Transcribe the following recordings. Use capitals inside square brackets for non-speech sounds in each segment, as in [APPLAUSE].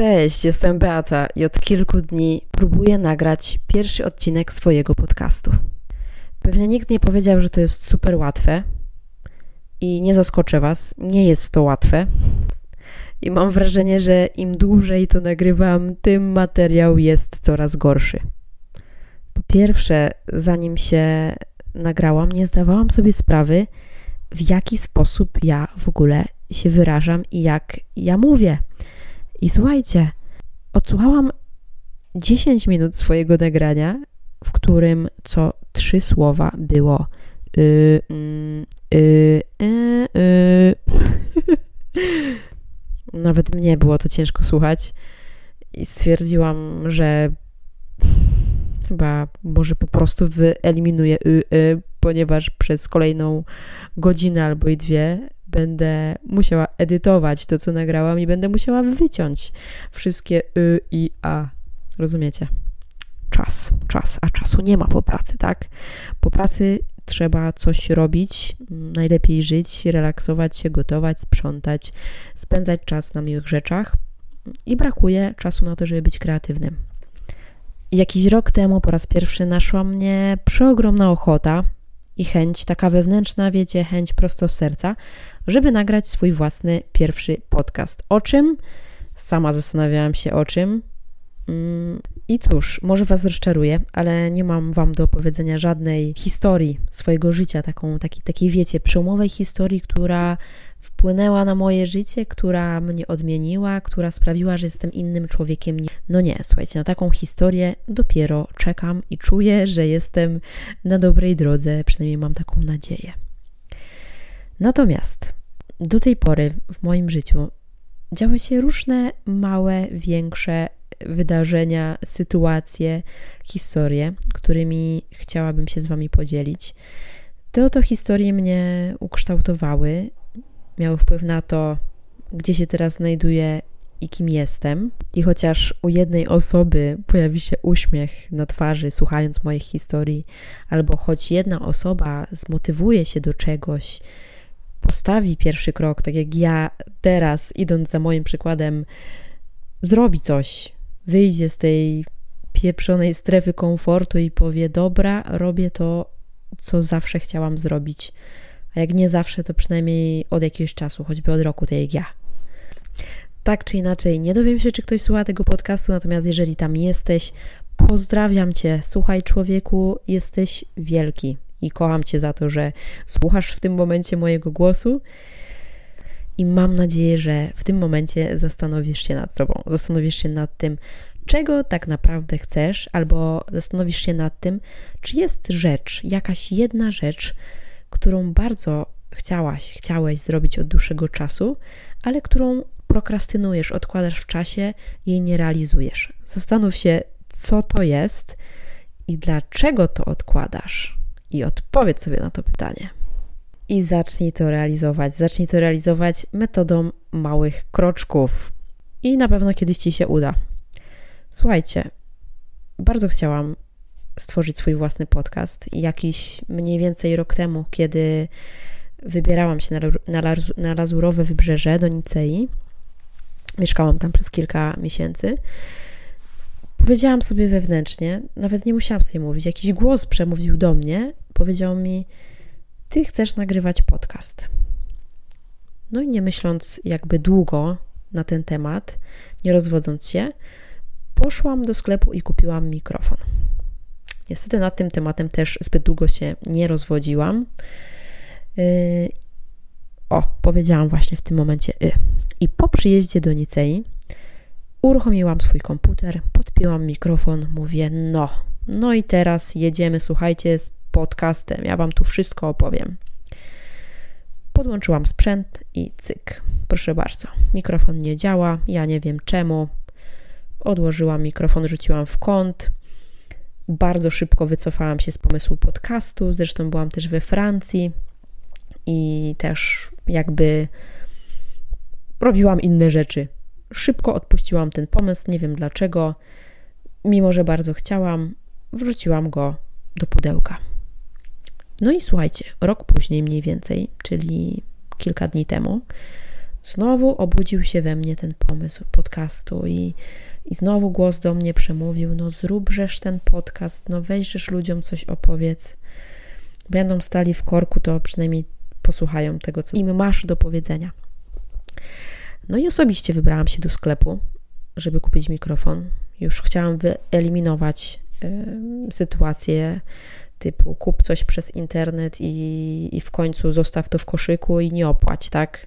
Cześć, jestem Beata i od kilku dni próbuję nagrać pierwszy odcinek swojego podcastu. Pewnie nikt nie powiedział, że to jest super łatwe i nie zaskoczę Was, nie jest to łatwe. I mam wrażenie, że im dłużej to nagrywam, tym materiał jest coraz gorszy. Po pierwsze, zanim się nagrałam, nie zdawałam sobie sprawy, w jaki sposób ja w ogóle się wyrażam i jak ja mówię. I słuchajcie, odsłuchałam 10 minut swojego nagrania, w którym co trzy słowa było y, mm, y, y, y. [LAUGHS] Nawet mnie było to ciężko słuchać i stwierdziłam, że chyba może po prostu wyeliminuję y, y, ponieważ przez kolejną godzinę albo i dwie będę musiała edytować to, co nagrałam i będę musiała wyciąć wszystkie y i a. Rozumiecie? Czas, czas, a czasu nie ma po pracy, tak? Po pracy trzeba coś robić, najlepiej żyć, relaksować się, gotować, sprzątać, spędzać czas na miłych rzeczach i brakuje czasu na to, żeby być kreatywnym. Jakiś rok temu po raz pierwszy naszła mnie przeogromna ochota i chęć, taka wewnętrzna, wiecie, chęć prosto z serca, żeby nagrać swój własny pierwszy podcast. O czym? Sama zastanawiałam się o czym. Mm, I cóż, może Was rozczaruję, ale nie mam Wam do opowiedzenia żadnej historii swojego życia, taką, taki, takiej wiecie, przełomowej historii, która wpłynęła na moje życie, która mnie odmieniła, która sprawiła, że jestem innym człowiekiem. No nie, słuchajcie, na taką historię dopiero czekam i czuję, że jestem na dobrej drodze, przynajmniej mam taką nadzieję. Natomiast do tej pory w moim życiu działy się różne małe, większe wydarzenia, sytuacje, historie, którymi chciałabym się z Wami podzielić. Te oto historie mnie ukształtowały, miały wpływ na to, gdzie się teraz znajduję i kim jestem. I chociaż u jednej osoby pojawi się uśmiech na twarzy, słuchając moich historii, albo choć jedna osoba zmotywuje się do czegoś, postawi pierwszy krok, tak jak ja teraz, idąc za moim przykładem, zrobi coś, wyjdzie z tej pieprzonej strefy komfortu i powie: Dobra, robię to, co zawsze chciałam zrobić. A jak nie zawsze, to przynajmniej od jakiegoś czasu, choćby od roku, tak jak ja. Tak czy inaczej, nie dowiem się, czy ktoś słucha tego podcastu, natomiast jeżeli tam jesteś, pozdrawiam Cię. Słuchaj, człowieku, jesteś wielki i kocham Cię za to, że słuchasz w tym momencie mojego głosu. I mam nadzieję, że w tym momencie zastanowisz się nad sobą, zastanowisz się nad tym, czego tak naprawdę chcesz, albo zastanowisz się nad tym, czy jest rzecz, jakaś jedna rzecz, którą bardzo chciałaś, chciałeś zrobić od dłuższego czasu, ale którą prokrastynujesz, odkładasz w czasie i nie realizujesz. Zastanów się, co to jest i dlaczego to odkładasz i odpowiedz sobie na to pytanie. I zacznij to realizować. Zacznij to realizować metodą małych kroczków. I na pewno kiedyś ci się uda. Słuchajcie, bardzo chciałam stworzyć swój własny podcast. Jakiś mniej więcej rok temu, kiedy wybierałam się na, na, na Lazurowe Wybrzeże do Nicei, mieszkałam tam przez kilka miesięcy, Powiedziałam sobie wewnętrznie, nawet nie musiałam sobie mówić, jakiś głos przemówił do mnie, powiedział mi: Ty chcesz nagrywać podcast. No i nie myśląc jakby długo na ten temat, nie rozwodząc się, poszłam do sklepu i kupiłam mikrofon. Niestety nad tym tematem też zbyt długo się nie rozwodziłam. Yy, o, powiedziałam właśnie w tym momencie y. I po przyjeździe do Nicei Uruchomiłam swój komputer, podpiłam mikrofon, mówię: No, no i teraz jedziemy, słuchajcie, z podcastem. Ja Wam tu wszystko opowiem. Podłączyłam sprzęt i cyk. Proszę bardzo, mikrofon nie działa, ja nie wiem czemu. Odłożyłam mikrofon, rzuciłam w kąt. Bardzo szybko wycofałam się z pomysłu podcastu. Zresztą byłam też we Francji i też jakby robiłam inne rzeczy Szybko odpuściłam ten pomysł, nie wiem dlaczego. Mimo, że bardzo chciałam, wrzuciłam go do pudełka. No i słuchajcie, rok później mniej więcej, czyli kilka dni temu, znowu obudził się we mnie ten pomysł podcastu i, i znowu głos do mnie przemówił: No, zróbżesz ten podcast, no weźżesz ludziom coś opowiedz. Będą stali w korku, to przynajmniej posłuchają tego, co im masz do powiedzenia. No i osobiście wybrałam się do sklepu, żeby kupić mikrofon. Już chciałam wyeliminować y, sytuację typu kup coś przez internet i, i w końcu zostaw to w koszyku i nie opłać, tak?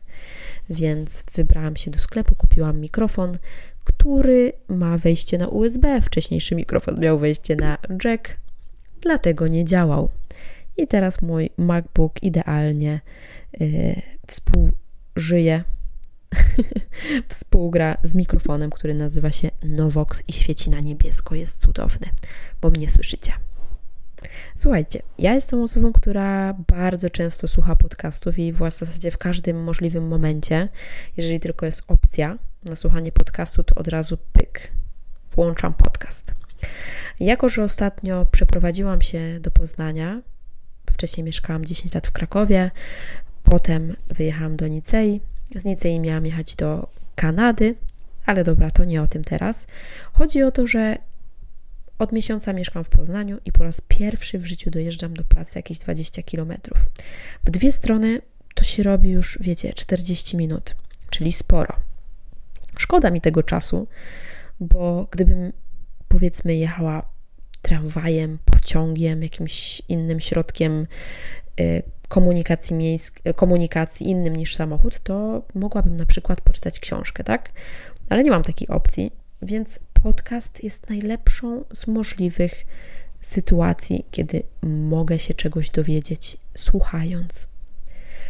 Więc wybrałam się do sklepu, kupiłam mikrofon, który ma wejście na USB. Wcześniejszy mikrofon miał wejście na jack, dlatego nie działał. I teraz mój MacBook idealnie yy, współżyje, [LAUGHS] współgra z mikrofonem, który nazywa się Novox i świeci na niebiesko. Jest cudowny, bo mnie słyszycie. Słuchajcie, ja jestem osobą, która bardzo często słucha podcastów i w zasadzie w każdym możliwym momencie, jeżeli tylko jest opcja na słuchanie podcastu, to od razu pyk, włączam podcast. Jako, że ostatnio przeprowadziłam się do Poznania, wcześniej mieszkałam 10 lat w Krakowie, potem wyjechałam do Nicei, z Nicei miałam jechać do Kanady, ale dobra, to nie o tym teraz. Chodzi o to, że od miesiąca mieszkam w Poznaniu i po raz pierwszy w życiu dojeżdżam do pracy jakieś 20 km. W dwie strony to się robi już, wiecie, 40 minut, czyli sporo. Szkoda mi tego czasu, bo gdybym powiedzmy jechała tramwajem, pociągiem, jakimś innym środkiem y, komunikacji, miejskiej, komunikacji innym niż samochód, to mogłabym na przykład poczytać książkę, tak? Ale nie mam takiej opcji, więc podcast jest najlepszą z możliwych sytuacji, kiedy mogę się czegoś dowiedzieć słuchając.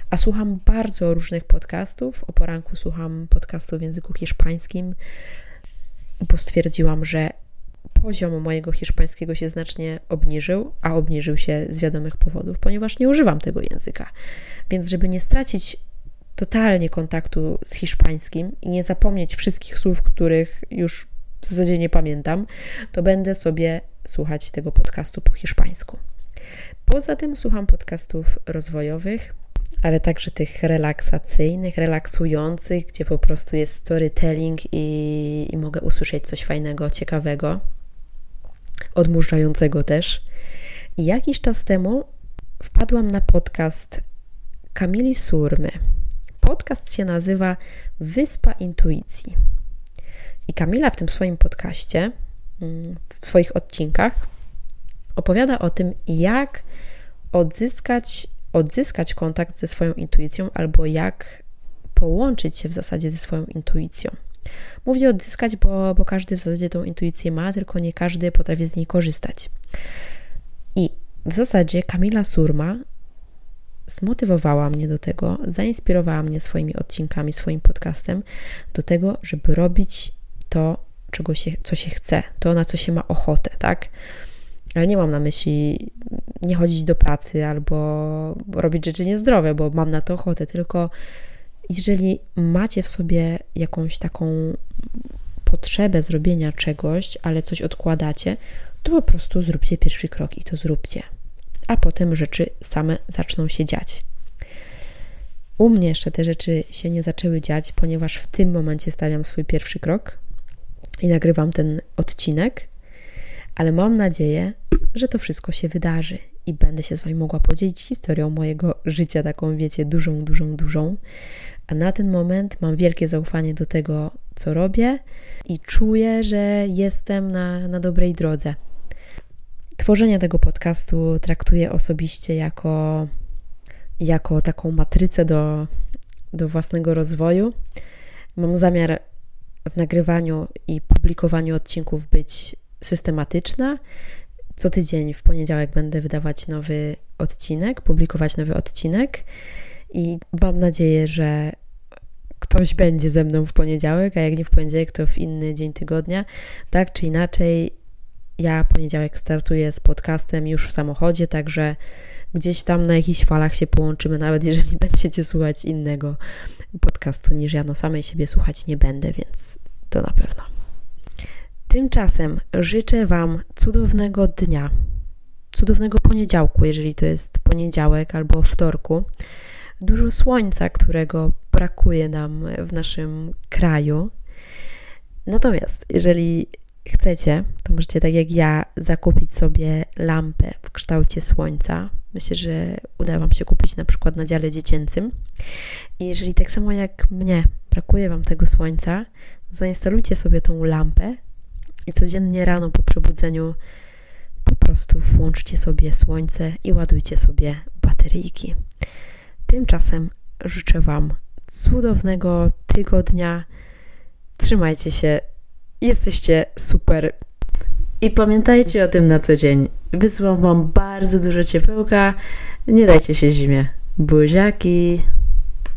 A słucham bardzo różnych podcastów. O poranku słucham podcastu w języku hiszpańskim, bo stwierdziłam, że poziom mojego hiszpańskiego się znacznie obniżył, a obniżył się z wiadomych powodów, ponieważ nie używam tego języka. Więc, żeby nie stracić totalnie kontaktu z hiszpańskim i nie zapomnieć wszystkich słów, których już w zasadzie nie pamiętam, to będę sobie słuchać tego podcastu po hiszpańsku. Poza tym słucham podcastów rozwojowych, ale także tych relaksacyjnych, relaksujących, gdzie po prostu jest storytelling i, i mogę usłyszeć coś fajnego, ciekawego, odmurzającego też. Jakiś czas temu wpadłam na podcast Kamili Surmy. Podcast się nazywa Wyspa Intuicji. I Kamila w tym swoim podcaście, mm, w swoich odcinkach, opowiada o tym, jak odzyskać, odzyskać kontakt ze swoją intuicją, albo jak połączyć się w zasadzie ze swoją intuicją. Mówię odzyskać, bo, bo każdy w zasadzie tą intuicję ma, tylko nie każdy potrafi z niej korzystać. I w zasadzie Kamila Surma zmotywowała mnie do tego, zainspirowała mnie swoimi odcinkami, swoim podcastem do tego, żeby robić to, czego się, co się chce, to na co się ma ochotę, tak? Ale nie mam na myśli nie chodzić do pracy albo robić rzeczy niezdrowe, bo mam na to ochotę, tylko jeżeli macie w sobie jakąś taką potrzebę zrobienia czegoś, ale coś odkładacie, to po prostu zróbcie pierwszy krok i to zróbcie. A potem rzeczy same zaczną się dziać. U mnie jeszcze te rzeczy się nie zaczęły dziać, ponieważ w tym momencie stawiam swój pierwszy krok i nagrywam ten odcinek, ale mam nadzieję, że to wszystko się wydarzy i będę się z Wami mogła podzielić historią mojego życia, taką wiecie, dużą, dużą, dużą. A na ten moment mam wielkie zaufanie do tego, co robię i czuję, że jestem na, na dobrej drodze. Tworzenie tego podcastu traktuję osobiście jako, jako taką matrycę do, do własnego rozwoju. Mam zamiar w nagrywaniu i publikowaniu odcinków być systematyczna. Co tydzień w poniedziałek będę wydawać nowy odcinek, publikować nowy odcinek i mam nadzieję, że ktoś będzie ze mną w poniedziałek, a jak nie w poniedziałek, to w inny dzień tygodnia. Tak czy inaczej, ja poniedziałek startuję z podcastem już w samochodzie, także gdzieś tam na jakichś falach się połączymy, nawet jeżeli [LAUGHS] będziecie słuchać innego podcastu niż ja, no samej siebie słuchać nie będę, więc to na pewno. Tymczasem życzę Wam cudownego dnia, cudownego poniedziałku, jeżeli to jest poniedziałek albo wtorku. dużo słońca, którego brakuje nam w naszym kraju. Natomiast jeżeli chcecie, to możecie tak jak ja zakupić sobie lampę w kształcie słońca. Myślę, że uda Wam się kupić na przykład na dziale dziecięcym. I jeżeli tak samo jak mnie brakuje Wam tego słońca, zainstalujcie sobie tą lampę i codziennie rano po przebudzeniu po prostu włączcie sobie słońce i ładujcie sobie bateryjki. Tymczasem życzę Wam cudownego tygodnia. Trzymajcie się, jesteście super. I pamiętajcie o tym na co dzień. Wysyłam Wam bardzo dużo ciepełka. Nie dajcie się zimie. Buziaki!